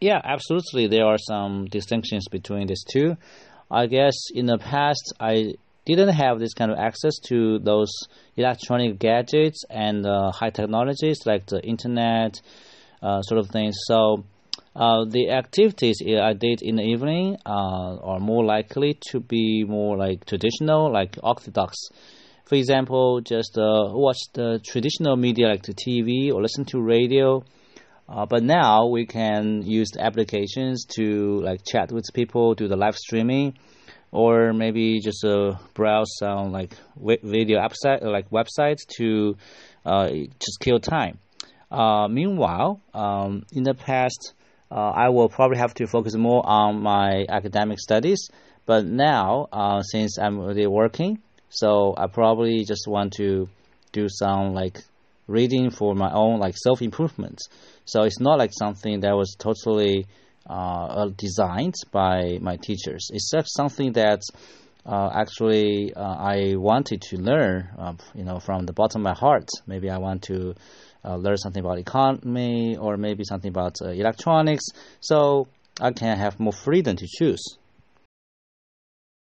Yeah, absolutely. There are some distinctions between these two. I guess in the past, I didn't have this kind of access to those electronic gadgets and uh, high technologies like the internet, uh, sort of things. So uh, the activities I did in the evening uh, are more likely to be more like traditional, like orthodox. For example, just uh, watch the traditional media like the TV or listen to radio. Uh, but now we can use the applications to like chat with people, do the live streaming, or maybe just uh, browse on like video website like websites to uh, just kill time. Uh, meanwhile, um, in the past, uh, I will probably have to focus more on my academic studies. But now, uh, since I'm already working, so I probably just want to do some like reading for my own like self improvement. So it's not like something that was totally uh, designed by my teachers. It's just something that uh, actually uh, I wanted to learn, uh, you know, from the bottom of my heart. Maybe I want to uh, learn something about economy or maybe something about uh, electronics, so I can have more freedom to choose.